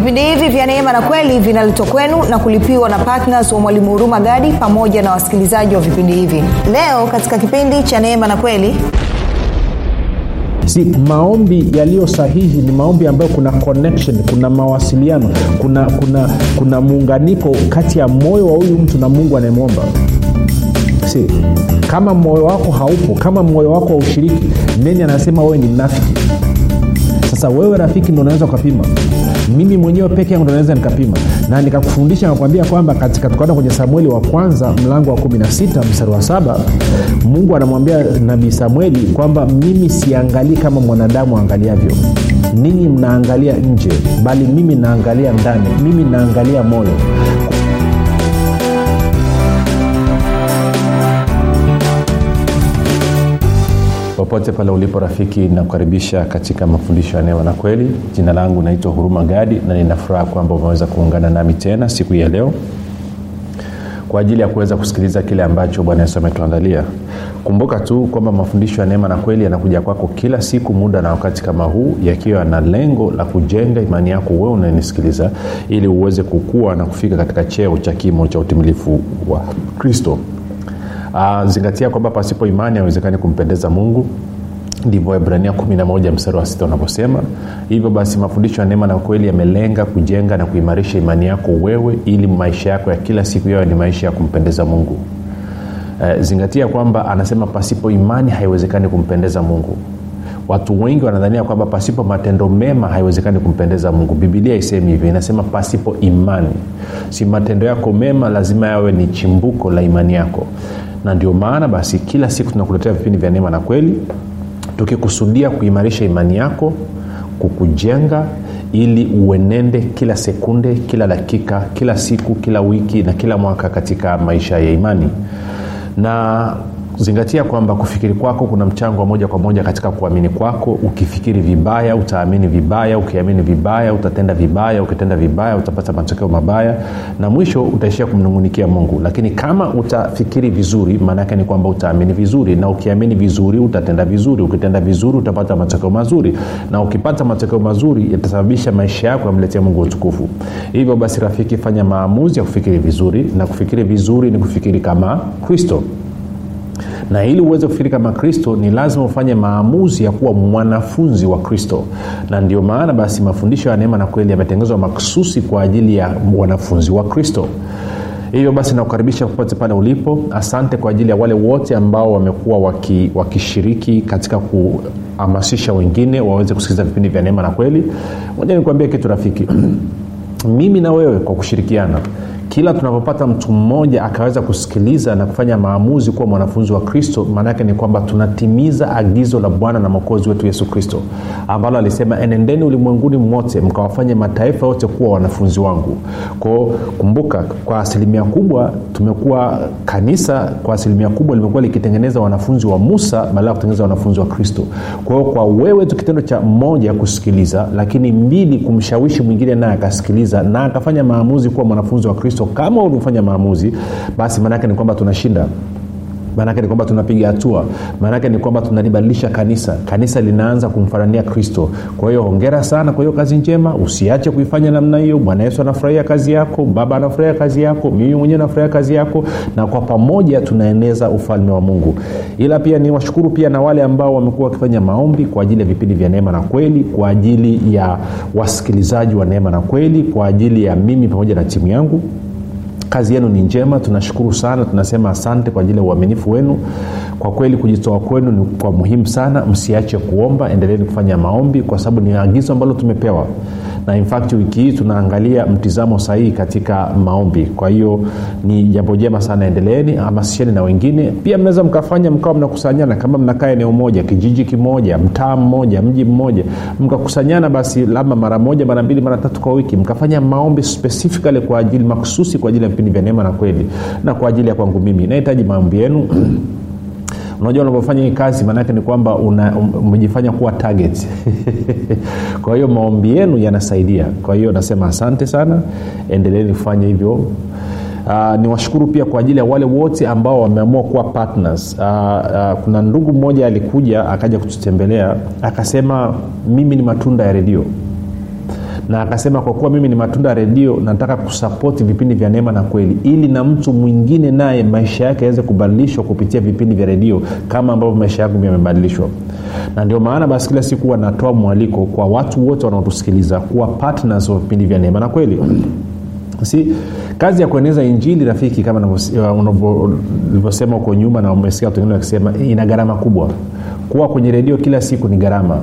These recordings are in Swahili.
vipindi hivi vya neema na kweli vinaletwa kwenu na kulipiwa na ptns wa mwalimu huruma gadi pamoja na wasikilizaji wa vipindi hivi. Leo katika kipindi cha neema na kweli. Si maombi yaliyo sahihi ni maombi ambayo kuna connection kuna mawasiliano kuna kuna kuna muunganiko kati ya moyo wa huyu mtu na mungu anayemwomba. Si kama moyo wako haupo kama moyo wako haushiriki neni anasema wewe ni mnafiki. Sasa wewe rafiki ndo unaweza ukapima mimi mwenyewe peke yangu naweza nikapima. Na nikakufundisha nakwambia kwamba katika tukaenda kwenye samueli wa kwanza mlango wa 16 mstari wa saba mungu anamwambia nabii samueli kwamba mimi siangalii kama mwanadamu aangaliavyo. Ninyi mnaangalia nje bali mimi naangalia ndani. Mimi naangalia moyo popote pale ulipo rafiki nakukaribisha katika mafundisho ya neema na kweli. Jina langu naitwa huruma gadi na ninafuraha kwamba umeweza kuungana nami tena siku ya leo kwa ajili ya kuweza kusikiliza kile ambacho bwana yesu ametuandalia. Kumbuka tu kwamba mafundisho ya neema na kweli yanakuja kwako kila siku muda na wakati kama huu yakiwa na lengo la kujenga imani yako wewe unanisikiliza ili uweze kukua na kufika katika cheo cha kimo cha utimilifu wa kristo uh, zingatia kwamba pasipo imani haiwezekani kumpendeza mungu. Ndivyo hibrania 11 mstari wa sita unavyosema. Hivyo basi mafundisho ya neema na kweli yamelenga kujenga na kuimarisha imani yako wewe ili maisha yako ya kila siku yayo ni maisha ya kumpendeza mungu. Uh, zingatia kwamba anasema pasipo imani haiwezekani kumpendeza mungu. Watu wengi wanadhania kwamba pasipo matendo mema haiwezekani kumpendeza mungu. Bibilia isemi hivyo inasema pasipo imani. Si matendo yako mema lazima yawe ni chimbuko la imani yako na ndio maana basi kila siku tunakuletea vipindi vya neema na kweli tukikusudia kuimarisha imani yako kukujenga ili uenende kila sekunde kila dakika kila siku kila wiki na kila mwaka katika maisha ya imani. Na zingatia kwamba kufikiri kwako kuna mchango wa moja kwa moja katika kuamini kwako. Ukifikiri vibaya utaamini vibaya ukiamini vibaya utatenda vibaya ukitenda vibaya utapata matokeo mabaya na mwisho utaishia kumnungunikia mungu. Lakini kama utafikiri vizuri maanaake ni kwamba utaamini vizuri na ukiamini vizuri utatenda vizuri ukitenda vizuri utapata matokeo mazuri na ukipata matokeo mazuri yatasababisha maisha yako yamletea mungu utukufu. Hivyo basi rafiki fanya maamuzi ya kufikiri vizuri na kufikiri vizuri ni kufikiri kama kristo na ili uweze kufikiri kama kristo ni lazima ufanye maamuzi ya kuwa mwanafunzi wa kristo. Na ndio maana basi mafundisho ya neema na kweli yametengezwa maksusi kwa ajili ya wanafunzi wa kristo. Hivyo basi nakukaribisha popote pale ulipo. Asante kwa ajili ya wale wote ambao wamekuwa waki, wakishiriki katika kuhamasisha wengine waweze kusikiliza vipindi vya neema na kweli. Moja nikuambia kitu rafiki. Mimi na wewe kwa kushirikiana kila tunapopata mtu mmoja akaweza kusikiliza na kufanya maamuzi kuwa mwanafunzi wa kristo maanaake ni kwamba tunatimiza agizo la bwana na mwokozi wetu yesu kristo ambalo alisema enendeni ulimwenguni mwote mkawafanye mataifa yote kuwa wanafunzi wangu. Kwao kumbuka kwa asilimia kubwa tumekuwa kanisa kwa asilimia kubwa limekuwa likitengeneza wanafunzi wa musa badala ya kutengeneza wanafunzi wa kristo. Kwa kwa wewe tu kitendo cha mmoja kusikiliza lakini mbili kumshawishi mwingine naye akasikiliza na akafanya maamuzi kuwa mwanafunzi wa kristo kristo kama ulifanya maamuzi basi maanaake ni kwamba tunashinda. Maanake ni kwamba tunapiga hatua. Maanake ni kwamba tunalibadilisha kanisa. Kanisa linaanza kumfanania kristo. Kwa hiyo hongera sana kwa hiyo kazi njema. Usiache kuifanya namna hiyo. Bwana yesu anafurahia kazi yako. Baba anafurahia kazi yako. Mimi mwenyewe nafurahia kazi yako. Na kwa pamoja tunaeneza ufalme wa mungu. Ila pia ni pia na wale ambao wamekuwa wakifanya maombi kwa ajili ya vipindi vya neema na kweli kwa ajili ya wasikilizaji wa neema na kweli kwa ajili ya mimi pamoja na timu yangu kazi yenu ni njema tunashukuru sana tunasema asante kwa ajili ya uaminifu wenu. Kwa kweli kujitoa kwenu ni kwa muhimu sana msiache kuomba endeleeni kufanya maombi kwa sababu ni agizo ambalo tumepewa na in wiki hii tunaangalia mtizamo sahihi katika maombi. Kwa hiyo ni jambo jema sana endeleeni hamasisheni na wengine. Pia mnaweza mkafanya mkawa mnakusanyana. Kama mnakaa eneo moja kijiji kimoja mtaa mmoja mji mmoja mkakusanyana basi labda mara moja mara mbili mara tatu kwa wiki mkafanya maombi specifically kwa ajili makususi kwa ajili ya vipindi vya neema na kweli na kwa ajili ya kwangu mimi. Nahitaji maombi yenu unajua unavyofanya hii kazi maanaake ni kwamba umejifanya kuwa target. Kwa hiyo maombi yenu yanasaidia. Kwa hiyo nasema asante sana. Endeleeni kufanya hivyo. Uh, ni washukuru pia kwa ajili ya wale wote ambao wameamua kuwa partners. Uh, uh, kuna ndugu mmoja alikuja akaja kututembelea akasema mimi ni matunda ya redio na akasema kwa kuwa mimi ni matunda redio nataka kusapoti vipindi vya neema na kweli ili na mtu mwingine naye maisha yake yaweze kubadilishwa kupitia vipindi vya redio kama ambavyo maisha yangu yamebadilishwa. Na ndio maana basi kila siku huwa natoa mwaliko kwa watu wote wanaotusikiliza kuwa partners wa vipindi vya neema na kweli. Si kazi ya kueneza injili rafiki kama ulivyosema huko nyuma na umesikia watu wengine wakisema ina gharama kubwa. Kuwa kwenye redio kila siku ni gharama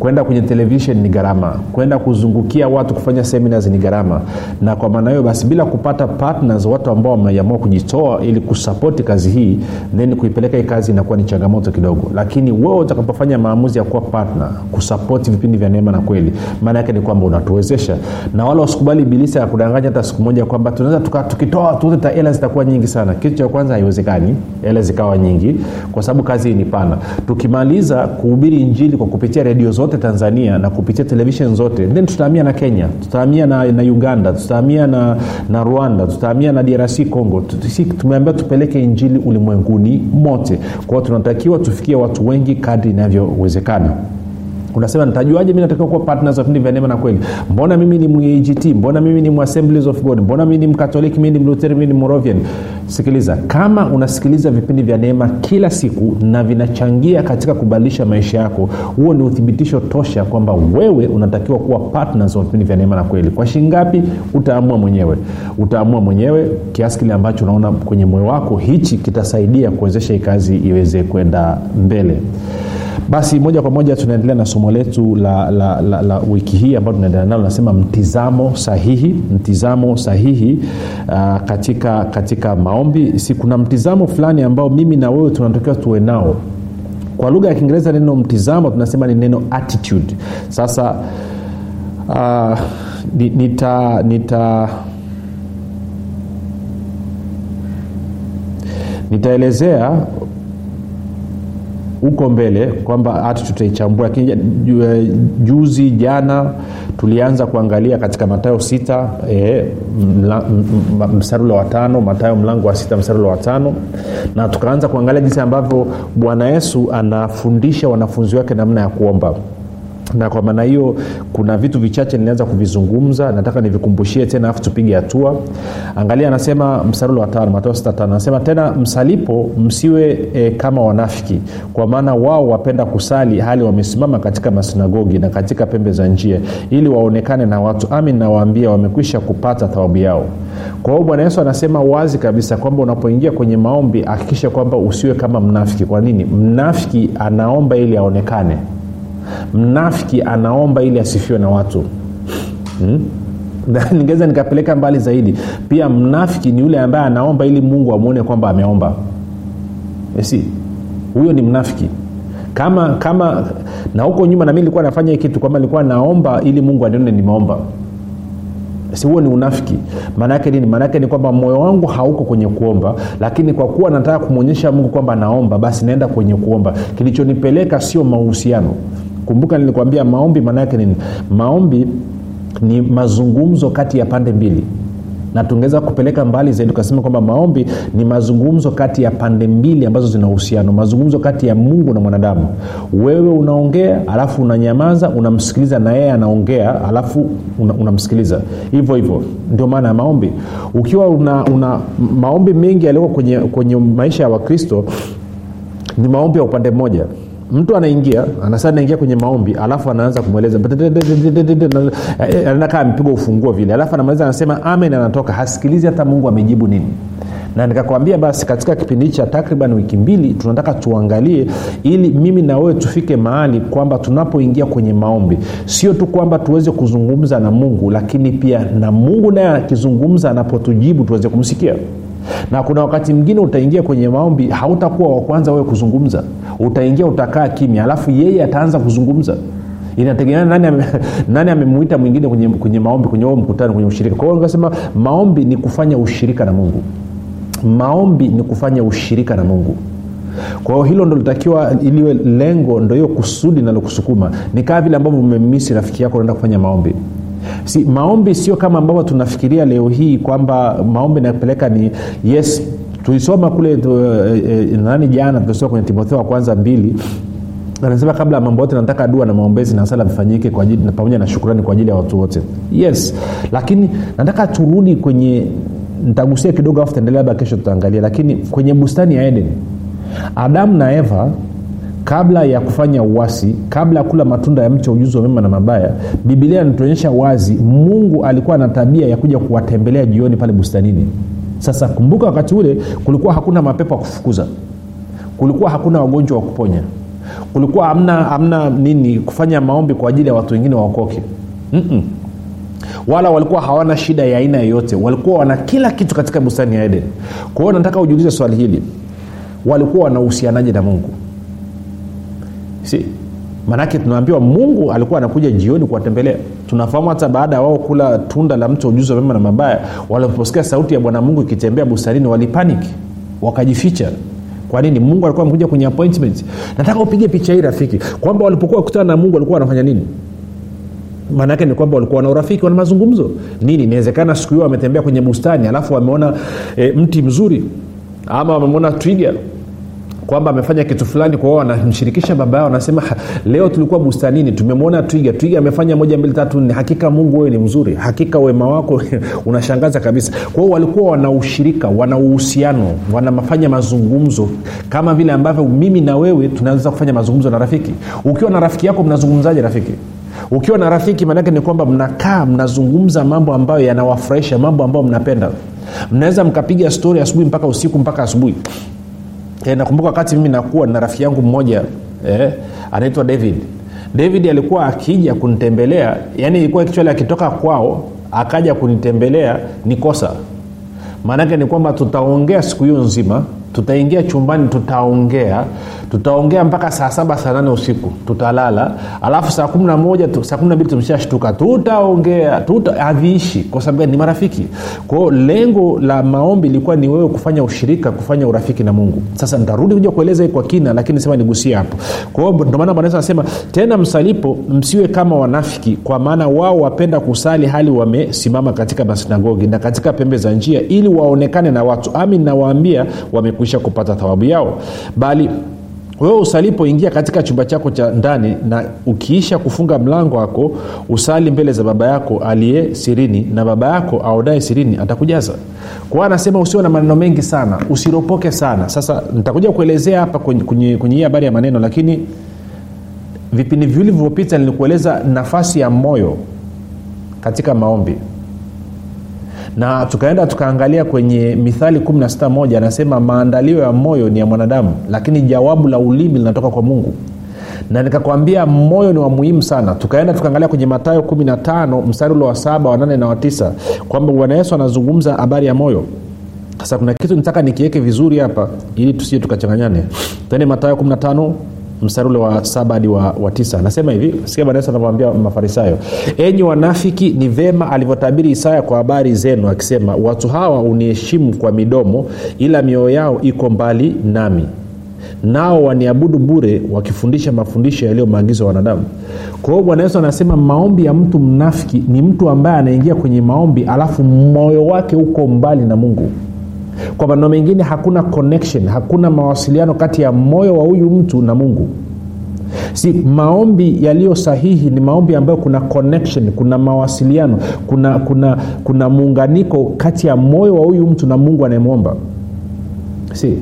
kwenda kwenye televishen ni gharama. Kwenda kuzungukia watu kufanya seminars ni gharama. Na kwa maana hiyo basi bila kupata partners watu ambao wameamua kujitoa ili kusapoti kazi hii then kuipeleka hii kazi inakuwa ni changamoto kidogo. Lakini wewe utakapofanya maamuzi ya kuwa partner kusapoti vipindi vya neema na kweli maana yake ni kwamba unatuwezesha. Na wala usikubali bilisi ya kudanganya hata siku moja kwamba tunaweza tukitoa tu hela zitakuwa nyingi sana. Kitu cha kwanza haiwezekani. Hela zikawa nyingi. Kwa sababu kazi hii ni pana. Tukimaliza kuhubiri injili kwa kupitia redio zote tanzania na kupitia televishen zote. Then tutahamia na kenya tutahamia na, na uganda tutahamia na, na rwanda tutahamia na drc congo. Tumeambia tupeleke injili ulimwenguni mote. Kwao tunatakiwa tufikie watu wengi kadri inavyowezekana unasema nitajuaje mi natakiwa kuwa partners wa vya neema na kweli? Mbona mimi ni magt mbona mimi ni assemblies of god? Mbona mimi ni mkatoliki? Mimi ni mluteri mimi ni morovian sikiliza kama unasikiliza vipindi vya neema kila siku na vinachangia katika kubadilisha maisha yako huo ni uthibitisho tosha kwamba wewe unatakiwa kuwa partners wa vipindi vya neema na kweli. Kwa shingapi? Utaamua mwenyewe. Utaamua mwenyewe kiasi kile ambacho unaona kwenye moyo wako hichi kitasaidia kuwezesha hii kazi iweze kwenda mbele basi moja kwa moja tunaendelea na somo letu la, la, la, la wiki hii ambayo tunaendelea nalo nasema mtizamo sahihi mtizamo sahihi uh, katika katika maombi. Si kuna mtizamo fulani ambao mimi na wewe tunatakiwa tuwe nao? Kwa lugha ya kiingereza neno mtizamo tunasema ni neno attitude. Sasa uh, nita nita nitaelezea huko mbele kwamba hati tutaichambua lakini juzi jana tulianza kuangalia katika matayo sita e, msarula watano matayo mlango wa sita msarula wa tano na tukaanza kuangalia jinsi ambavyo bwana yesu anafundisha wanafunzi wake namna ya kuomba na kwa maana hiyo kuna vitu vichache nilianza kuvizungumza nataka nivikumbushie tena afu tupige hatua. Angalia anasema msarulo wa tano matao sita tano anasema tena msalipo msiwe e, kama wanafiki kwa maana wao wapenda kusali hali wamesimama katika masinagogi na katika pembe za njia ili waonekane na watu. Amin nawaambia wamekwisha kupata thawabu yao. Kwa hiyo bwana yesu anasema wazi kabisa kwamba unapoingia kwenye maombi hakikisha kwamba usiwe kama mnafiki. Kwa nini? Mnafiki anaomba ili aonekane mnafiki anaomba ili asifiwe na watu. Hmm? ningeweza nikapeleka mbali zaidi. Pia mnafiki ni yule ambaye anaomba ili mungu amwone kwamba ameomba. Si huyo ni mnafiki. Kama kama na huko nyuma nami nilikuwa nafanya hii kitu kwamba nilikuwa naomba ili mungu anione nimeomba. Si huo ni unafiki. Maanaake nini? Maanaake ni kwamba moyo wangu hauko kwenye kuomba lakini kwa kuwa nataka kumwonyesha mungu kwamba naomba basi naenda kwenye kuomba. Kilichonipeleka sio mahusiano kumbuka nilikwambia maombi maanayake nini? Maombi ni mazungumzo kati ya pande mbili. Na tungeweza kupeleka mbali zaidi tukasema kwamba maombi ni mazungumzo kati ya pande mbili ambazo zina uhusiano mazungumzo kati ya mungu na mwanadamu. Wewe unaongea alafu unanyamaza unamsikiliza na yeye anaongea alafu unamsikiliza. Una hivyo hivyo. Ndio maana ya maombi. Ukiwa una, una maombi mengi yaliyoko kwenye, kwenye maisha ya wakristo ni maombi ya upande mmoja mtu anaingia anasa anaingia kwenye maombi alafu anaanza kumweleza anakaa amepigwa ufunguo vile. Alafu anamaliza anasema amen anatoka. Hasikilizi hata mungu amejibu nini. Na nikakwambia basi katika kipindi cha takriban wiki mbili tunataka tuangalie ili mimi na wewe tufike mahali kwamba tunapoingia kwenye maombi. Sio tu kwamba tuweze kuzungumza na mungu lakini pia na mungu naye akizungumza anapotujibu tuweze kumsikia na kuna wakati mwingine utaingia kwenye maombi hautakuwa wa kwanza wewe kuzungumza. Utaingia utakaa kimya alafu yeye ataanza kuzungumza. Inategemea nani, ame, amemuita mwingine kwenye, kwenye maombi kwenye huo mkutano kwenye ushirika. Kwa hiyo nikasema maombi ni kufanya ushirika na mungu. Maombi ni kufanya ushirika na mungu. Kwa hiyo hilo ndo litakiwa iliwe lengo ndo hiyo kusudi nalokusukuma ni kaa vile ambavyo umemisi rafiki yako unaenda kufanya maombi si maombi sio kama ambavyo tunafikiria leo hii kwamba maombi napeleka ni yes. Tulisoma kule tu, eh, nani jana tulisoma kwenye timotheo wa kwanza mbili. Anasema kabla ya mambo yote nataka dua na maombezi na sala vifanyike pamoja na shukurani kwa ajili ya watu wote. Yes. Lakini nataka turudi kwenye ntagusia kidogo afu taendelea labda kesho tutaangalia. Lakini kwenye bustani ya eden adamu na eva kabla ya kufanya uwasi kabla ya kula matunda ya wa ujuzi wa mema na mabaya bibilia inatuonyesha wazi mungu alikuwa na tabia ya kuja kuwatembelea jioni pale bustanini. Sasa kumbuka wakati ule kulikuwa hakuna mapepo ya kufukuza. Kulikuwa hakuna wagonjwa wa kuponya. Kulikuwa hamna, hamna nini kufanya maombi kwa ajili ya watu wengine waokoke. Wala walikuwa hawana shida ya aina yoyote. Walikuwa wana kila kitu katika bustani ya eden. Kwa hiyo nataka ujiulize swali hili. Walikuwa wanahusianaje na mungu si. Maanake tunaambiwa mungu alikuwa anakuja jioni kuwatembelea. Tunafahamu hata baada ya wao kula tunda la mtu ujuzi wa mema na mabaya waliposikia sauti ya bwana mungu ikitembea bustanini walipaniki wakajificha. Kwa nini? Mungu alikuwa amekuja kwenye appointment. Nataka upige picha hii rafiki kwamba walipokuwa wakutana na mungu walikuwa wanafanya nini? Maana ni kwamba walikuwa na urafiki wana mazungumzo. Nini inawezekana siku hiyo wametembea kwenye bustani alafu wameona e, mti mzuri ama wamemwona twiga kwamba amefanya kitu fulani kwao anamshirikisha baba yao wanasema leo tulikuwa bustanini tumemwona twiga twiga amefanya moja mbili tatu nne. Hakika mungu wewe ni mzuri hakika wema wako unashangaza kabisa. Kwa hiyo walikuwa wana ushirika wana uhusiano wanafanya mazungumzo kama vile ambavyo mimi na wewe tunaweza kufanya mazungumzo na rafiki. Ukiwa na rafiki yako mnazungumzaje rafiki? Ukiwa na rafiki maanake ni kwamba mnakaa mnazungumza mambo ambayo yanawafurahisha mambo ambayo mnapenda. Mnaweza mkapiga stori asubuhi mpaka usiku mpaka asubuhi e, nakumbuka wakati mimi nakuwa na rafiki yangu mmoja eh, anaitwa david. David alikuwa akija kunitembelea yani ilikuwa kichwali akitoka kwao akaja kunitembelea ni kosa. Maanake ni kwamba tutaongea siku hiyo nzima tutaingia chumbani tutaongea. Tutaongea mpaka saa saba saa nane usiku. Tutalala. Alafu saa kumi na moja saa kumi na mbili tumeshashtuka. Tutaongea. Tuta haviishi. Kwa sababu ni marafiki. Kwao lengo la maombi ilikuwa ni wewe kufanya ushirika kufanya urafiki na mungu. Sasa nitarudi kuja kueleza kwa kina lakini sema nigusie hapo. Kwao ndomaana bwana anasema tena msalipo msiwe kama wanafiki kwa maana wao wapenda kusali hali wamesimama katika masinagogi na katika pembe za njia ili waonekane na watu. Ami nawaambia wamekwisha kupata thawabu yao. Bali wewe usalipoingia katika chumba chako cha ndani na ukiisha kufunga mlango wako usali mbele za baba yako aliye sirini na baba yako aodae sirini atakujaza. Kwao anasema usiwe na maneno mengi sana usiropoke sana. Sasa nitakuja kuelezea hapa kwenye hii habari ya maneno lakini vipindi viwili vilivyopita nilikueleza nafasi ya moyo katika maombi na tukaenda tukaangalia kwenye mithali 161 anasema maandalio ya moyo ni ya mwanadamu lakini jawabu la ulimi linatoka kwa mungu. Na nikakwambia moyo ni wa muhimu sana. Tukaenda tukaangalia kwenye matayo 15 mstari ule wa saba wa nane na watisa kwamba bwana yesu anazungumza habari ya moyo. Sasa kuna kitu nitaka nikiweke vizuri hapa ili tusije tukachanganyane. Tene matayo 15 mstari ule wa saba hadi wa, wa tisa. Anasema hivi sikia bwana yesu anavyoambia mafarisayo. Enyi wanafiki ni vema alivyotabiri isaya kwa habari zenu akisema watu hawa uniheshimu kwa midomo ila mioyo yao iko mbali nami. Nao waniabudu bure wakifundisha mafundisho yaliyo maagizo ya wanadamu. Kwa hiyo bwana yesu anasema maombi ya mtu mnafiki ni mtu ambaye anaingia kwenye maombi alafu moyo wake uko mbali na mungu kwa maneno mengine hakuna connection hakuna mawasiliano kati ya moyo wa huyu mtu na mungu. Si maombi yaliyo sahihi ni maombi ambayo kuna connection kuna mawasiliano kuna kuna kuna muunganiko kati ya moyo wa huyu mtu na mungu anayemwomba. Si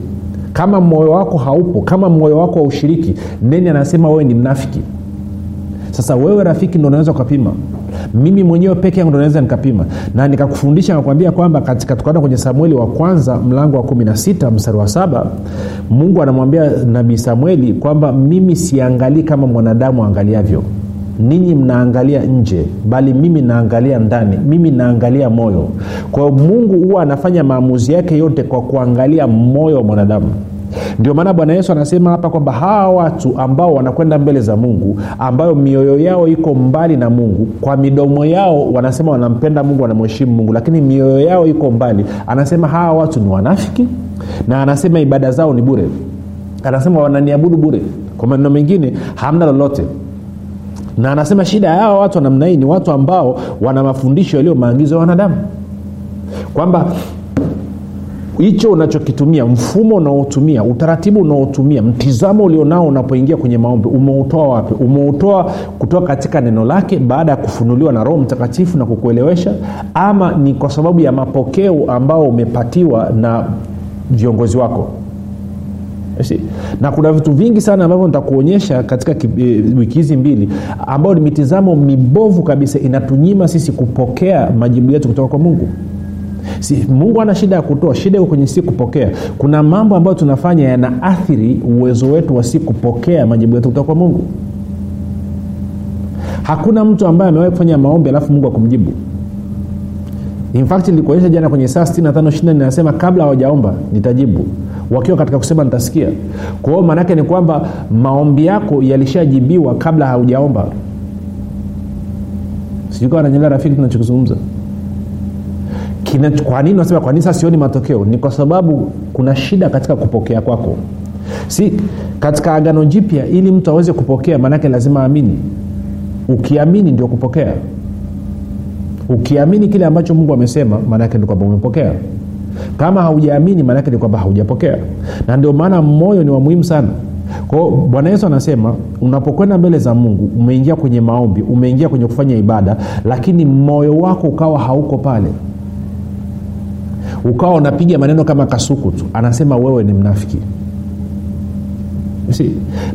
kama moyo wako haupo kama moyo wako haushiriki neni anasema wewe ni mnafiki. Sasa wewe rafiki ndo unaweza ukapima mimi mwenyewe peke yangu ndo naweza nikapima. Na nikakufundisha nakwambia kwamba katika tukaenda kwenye samueli wa kwanza mlango wa 16 mstari wa saba mungu anamwambia nabii samueli kwamba mimi siangalii kama mwanadamu aangaliavyo ninyi mnaangalia nje bali mimi naangalia ndani. Mimi naangalia moyo. Kwa hiyo mungu huwa anafanya maamuzi yake yote kwa kuangalia moyo wa mwanadamu ndio maana bwana yesu anasema hapa kwamba hawa watu ambao wanakwenda mbele za mungu ambayo mioyo yao iko mbali na mungu kwa midomo yao wanasema wanampenda mungu wanamheshimu mungu lakini mioyo yao iko mbali. Anasema hawa watu ni wanafiki na anasema ibada zao ni bure. Anasema wananiabudu bure. Kwa maneno mengine hamna lolote. Na anasema shida ya hawa watu wa namna hii ni watu ambao wana mafundisho yaliyo maagizo ya wanadamu. Kwamba hicho unachokitumia mfumo unaotumia utaratibu unaotumia mtizamo ulionao unapoingia kwenye maombi umeutoa wapi? Umeutoa kutoka katika neno lake baada ya kufunuliwa na roho mtakatifu na kukuelewesha ama ni kwa sababu ya mapokeo ambao umepatiwa na viongozi wako? Si. na kuna vitu vingi sana ambavyo nitakuonyesha katika e, wiki hizi mbili ambayo ni mitizamo mibovu kabisa inatunyima sisi kupokea majibu yetu kutoka kwa mungu si, mungu ana shida ya kutoa shida iko kwenye si kupokea. Kuna mambo ambayo tunafanya yanaathiri uwezo wetu wa si kupokea majibu yetu kutoka kwa mungu. Hakuna mtu ambaye amewahi kufanya maombi alafu mungu akumjibu. Infact nilikuonyesha jana kwenye saa 65 nasema kabla hawajaomba nitajibu. Wakiwa katika kusema nitasikia. Kwa hiyo maanaake ni kwamba maombi yako yalishajibiwa kabla haujaomba sijui nanyelea rafiki tunachokizungumza kwa nini nasema kwa nini sasa sioni matokeo? Ni kwa sababu kuna shida katika kupokea kwako. Si katika agano jipya ili mtu aweze kupokea maanake lazima aamini. Ukiamini ndio kupokea. Ukiamini kile ambacho mungu amesema maanake ni kwamba umepokea. Kama haujaamini maanake ni kwamba haujapokea. Na ndio maana moyo ni wa muhimu sana. Kwao bwana yesu anasema unapokwenda mbele za mungu umeingia kwenye maombi umeingia kwenye kufanya ibada lakini moyo wako ukawa hauko pale ukawa unapiga maneno kama kasuku tu anasema wewe ni mnafiki.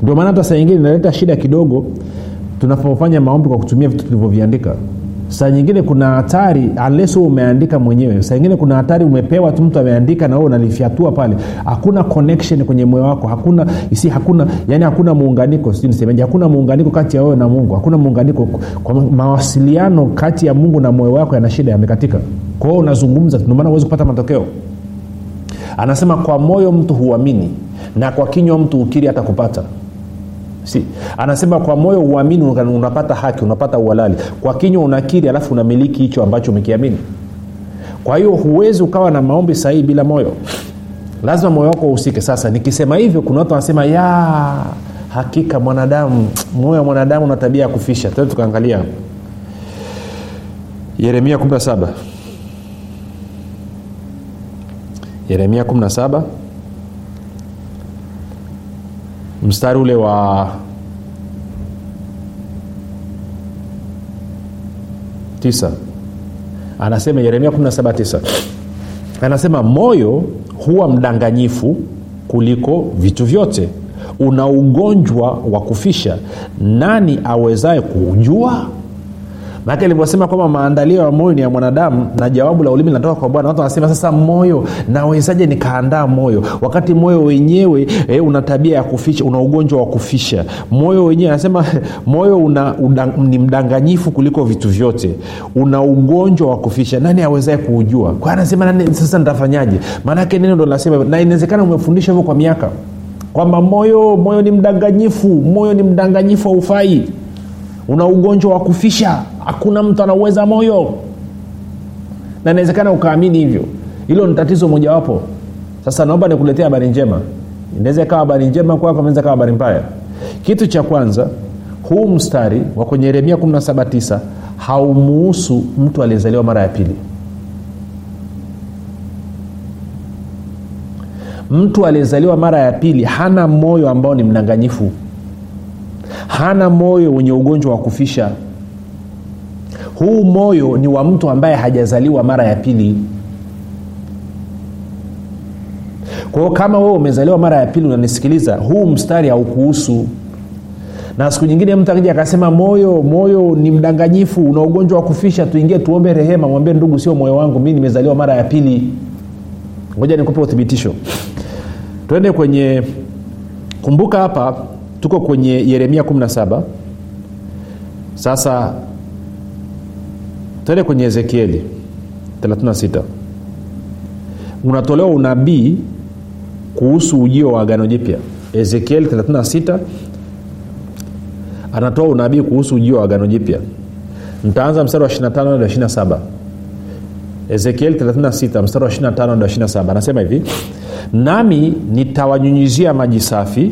Ndio maana hata saa nyingine inaleta shida kidogo tunapofanya maombi kwa kutumia vitu tulivyoviandika. Saa nyingine kuna hatari unless umeandika mwenyewe. Saa nyingine kuna hatari umepewa tu mtu ameandika na wewe unalifyatua pale. Hakuna connection kwenye moyo wako. Hakuna isi hakuna yani hakuna muunganiko sijui hakuna muunganiko kati ya wewe na mungu. Hakuna muunganiko kwa mawasiliano kati ya mungu na moyo wako yana shida yamekatika kwa hiyo unazungumza ndio maana huwezi kupata matokeo. Anasema kwa moyo mtu huamini na kwa kinywa mtu ukiri hata kupata si. Anasema kwa moyo uamini unapata haki unapata uhalali. Kwa kinywa unakiri alafu unamiliki hicho ambacho umekiamini. Kwa hiyo huwezi ukawa na maombi sahihi bila moyo. Lazima moyo wako uhusike. Sasa nikisema hivyo kuna watu wanasema ya hakika mwanadamu moyo wa mwanadamu una tabia ya kufisha. Tukaangalia yeremia 17 yeremia 17 mstari ule wa tisa. Anasema yeremia 179 anasema moyo huwa mdanganyifu kuliko vitu vyote. Una ugonjwa wa kufisha. Nani awezaye kuujua maake ilivyosema kwamba maandalio ya moyo ni ya mwanadamu na jawabu la ulimi linatoka kwa bwana. Watu wanasema sasa moyo nawezaje nikaandaa moyo? Wakati moyo wenyewe eh, una tabia ya kuficha una ugonjwa wa kufisha moyo wenyewe anasema moyo una, una, ni mdanganyifu kuliko vitu vyote. Una ugonjwa wa kufisha nani awezae kuujua? Kwa anasema nani, sasa nitafanyaje? Maanake neno ndo nasema na inawezekana umefundisha hivyo kwa miaka kwamba moyo moyo ni mdanganyifu moyo ni mdanganyifu haufai. Una ugonjwa wa kufisha hakuna mtu anauweza moyo. Na inawezekana ukaamini hivyo. Hilo ni tatizo mojawapo. Sasa naomba nikuletea habari njema. Inaweza ikawa habari njema kwako inaweza kawa habari mbaya. Kitu cha kwanza huu mstari wa kwenye yeremia 179 haumuhusu mtu aliyezaliwa mara ya pili. Mtu aliyezaliwa mara ya pili hana moyo ambao ni mdanganyifu. Hana moyo wenye ugonjwa wa kufisha huu moyo ni wa mtu ambaye hajazaliwa mara ya pili. Kwao kama wewe umezaliwa mara ya pili unanisikiliza huu mstari haukuhusu. Na siku nyingine mtu akija akasema moyo moyo ni mdanganyifu una ugonjwa wa kufisha tuingie tuombe rehema mwambie ndugu sio moyo wangu mi nimezaliwa mara ya pili. Ngoja nikupe uthibitisho. Twende kwenye kumbuka hapa tuko kwenye yeremia 17 sasa twende kwenye ezekieli 36 unatolewa unabii kuhusu ujio wa agano jipya. Ezekieli 36 anatoa unabii kuhusu ujio wa agano jipya. Ntaanza mstari wa 25 hadi 27 ezekieli 36 mstari wa 25 hadi 27 anasema hivi nami nitawanyunyizia maji safi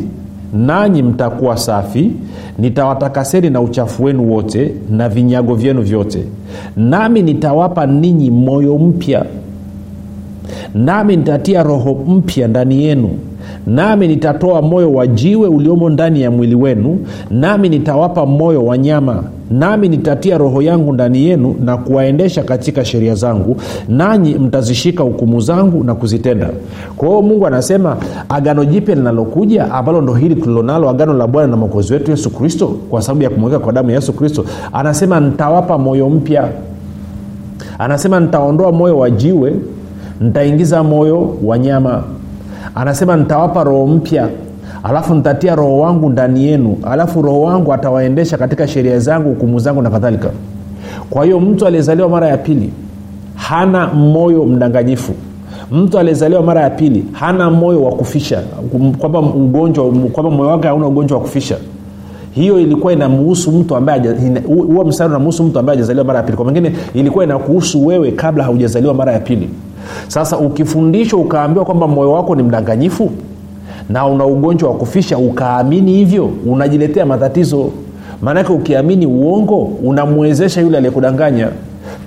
nanyi mtakuwa safi nitawatakaseni na uchafu wenu wote na vinyago vyenu vyote. Nami nitawapa ninyi moyo mpya. Nami nitatia roho mpya ndani yenu nami nitatoa moyo wa jiwe uliomo ndani ya mwili wenu nami nitawapa moyo wa nyama. Nami nitatia roho yangu ndani yenu na kuwaendesha katika sheria zangu nanyi mtazishika hukumu zangu na kuzitenda. Kwa hiyo mungu anasema agano jipya linalokuja ambalo ndo hili tulilonalo agano la bwana na mwokozi wetu yesu kristo kwa sababu ya kumweka kwa damu ya yesu kristo anasema nitawapa moyo mpya. Anasema nitaondoa moyo wa jiwe nitaingiza moyo wa nyama anasema nitawapa roho mpya alafu nitatia roho wangu ndani yenu alafu roho wangu atawaendesha katika sheria zangu hukumu zangu na kadhalika. Kwa hiyo mtu aliyezaliwa mara ya pili hana moyo mdanganyifu. Mtu aliyezaliwa mara ya pili hana moyo wa kufisha kwamba ugonjwa kwamba moyo wake hauna ugonjwa wa kufisha. Hiyo ilikuwa inamuhusu mtu ambaye huo mstari unamuhusu mtu ambaye hajazaliwa mara ya pili. Kwa mengine ilikuwa inakuhusu wewe kabla haujazaliwa mara ya pili sasa ukifundishwa ukaambiwa kwamba moyo wako ni mdanganyifu na una ugonjwa wa kufisha ukaamini hivyo unajiletea matatizo. Maanake ukiamini uongo unamwezesha yule aliyekudanganya.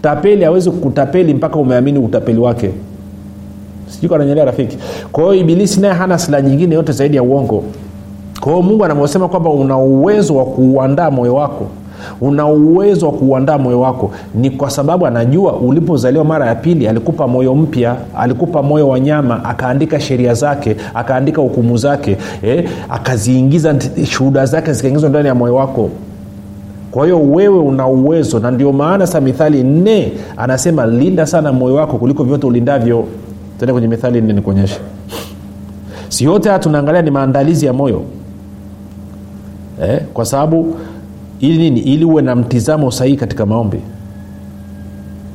Tapeli awezi kutapeli mpaka umeamini utapeli wake. Sijui kananyelea rafiki. Kwa hiyo ibilisi naye hana sila nyingine yote zaidi ya uongo. Kwa hiyo mungu anavyosema kwamba una uwezo wa kuuandaa moyo wako una uwezo wa kuuandaa moyo wako. Ni kwa sababu anajua ulipozaliwa mara ya pili alikupa moyo mpya alikupa moyo wa nyama akaandika sheria zake akaandika hukumu zake eh, akaziingiza shuhuda zake zikaingizwa ndani ya moyo wako. Kwa hiyo wewe una uwezo na ndio maana sa mithali nne anasema linda sana moyo wako kuliko vyote ulindavyo. Tende kwenye mithali nne nikuonyeshe. Si yote haya tunaangalia ni maandalizi ya moyo eh, kwa sababu ili nini? Ili uwe na mtizamo sahihi katika maombi.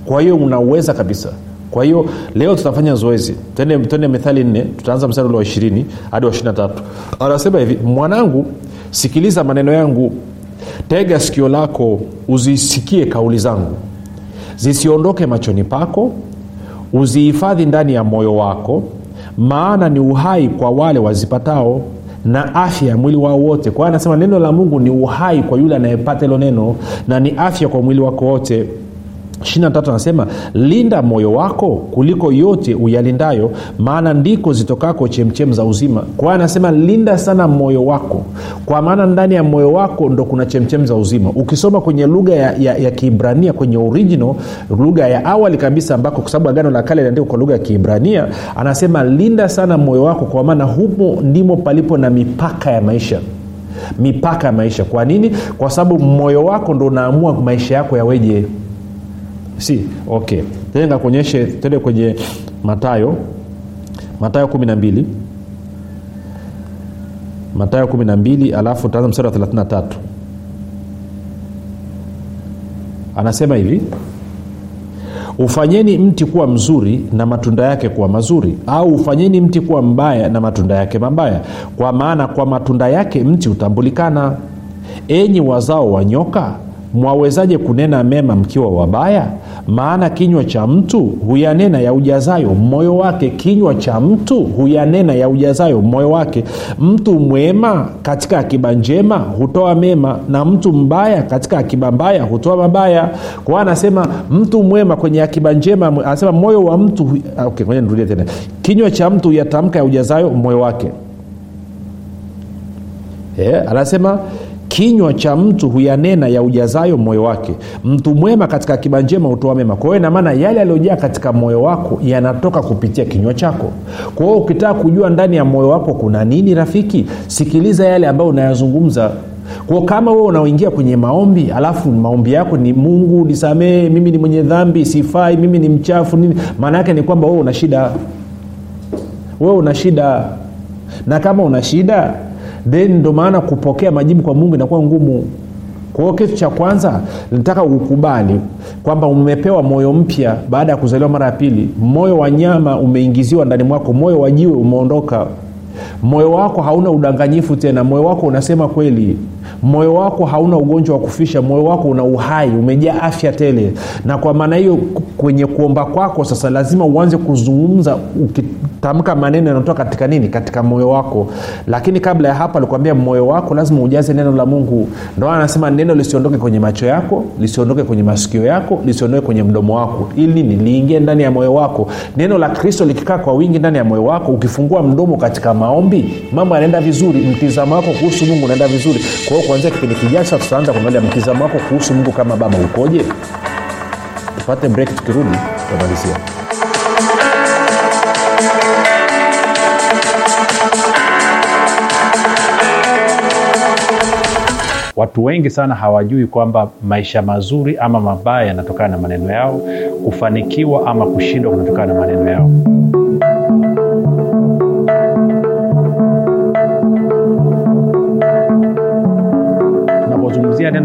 Kwa hiyo unauweza kabisa. Kwa hiyo leo tutafanya zoezi. Tende methali nne tutaanza mstari ule wa ishirini hadi wa ishirina tatu. Anasema hivi mwanangu sikiliza maneno yangu. Tega sikio lako uzisikie kauli zangu. Zisiondoke machoni pako. Uzihifadhi ndani ya moyo wako maana ni uhai kwa wale wazipatao na afya mwili wao wote. Kwa hiyo anasema neno la mungu ni uhai kwa yule anayepata hilo neno na ni afya kwa mwili wako wote 23 anasema linda moyo wako kuliko yote uyalindayo maana ndiko zitokako chemchem za uzima. Kwa anasema linda sana moyo wako kwa maana ndani ya moyo wako ndo kuna chemchem za uzima. Ukisoma kwenye lugha ya, ya, ya kiibrania kwenye original lugha ya awali kabisa ambako kwa sababu agano la kale liandikwa kwa lugha ya kiibrania anasema linda sana moyo wako kwa maana humo ndimo palipo na mipaka ya maisha. Mipaka ya maisha. Kwa nini? Kwa sababu moyo wako ndo unaamua maisha yako yaweje si okay tende ngakuonyeshe tende kwenye matayo matayo kumi na mbili. Matayo kumi na mbili alafu utaanza mstari wa thelathini na tatu. Anasema hivi ufanyeni mti kuwa mzuri na matunda yake kuwa mazuri au ufanyeni mti kuwa mbaya na matunda yake mabaya kwa maana kwa matunda yake mti hutambulikana. Enyi wazao wa nyoka mwawezaje kunena mema mkiwa wabaya? Maana kinywa cha mtu huyanena ya ujazayo moyo wake. Kinywa cha mtu huyanena ya ujazayo moyo wake. Mtu mwema katika akiba njema hutoa mema na mtu mbaya katika akiba mbaya hutoa mabaya. Kwa anasema mtu mwema kwenye akiba njema anasema moyo wa mtu okay, nirudie tena. Kinywa cha mtu huyatamka ya ujazayo moyo wake. Yeah, anasema kinywa cha mtu huyanena ya ujazayo moyo wake. Mtu mwema katika akiba njema hutoa mema. Kwa hiyo inamaana yale yaliyojaa katika moyo wako yanatoka kupitia kinywa chako. Kwa hiyo ukitaka kujua ndani ya moyo wako kuna nini rafiki sikiliza yale ambayo unayazungumza. Kwa kama wewe unaoingia kwenye maombi alafu maombi yako ni mungu nisamehe mimi ni mwenye dhambi sifai mimi ni mchafu nini maana yake ni kwamba wewe una shida. Wewe una shida. Na kama una shida then ndo maana kupokea majibu kwa mungu inakuwa ngumu. Kwa hiyo kitu cha kwanza nataka ukubali kwamba umepewa moyo mpya baada ya kuzaliwa mara ya pili. Moyo wa nyama umeingiziwa ndani mwako moyo wa jiwe umeondoka. Moyo wako hauna udanganyifu tena moyo wako unasema kweli moyo wako hauna ugonjwa wa kufisha moyo wako una uhai umejaa afya tele. Na kwa maana hiyo kwenye kuomba kwako sasa lazima uanze kuzungumza ukitamka maneno yanatoka katika nini? Katika moyo wako. Lakini kabla ya hapo alikwambia moyo wako lazima ujaze neno la mungu. Ndo anasema neno lisiondoke kwenye macho yako lisiondoke kwenye masikio yako lisiondoke kwenye mdomo wako. Ili liingie ndani ya moyo wako. Neno la kristo likikaa kwa wingi ndani ya moyo wako ukifungua mdomo katika maombi mambo yanaenda vizuri. Mtizamo wako kuhusu mungu unaenda vizuri. Kwa hiyo kuanzia kipindi kijacho tutaanza kuangalia mtizamo wako kuhusu mungu kama baba ukoje? Tupate break tukirudi tutamalizia. Watu wengi sana hawajui kwamba maisha mazuri ama mabaya yanatokana na maneno yao kufanikiwa ama kushindwa kunatokana na maneno yao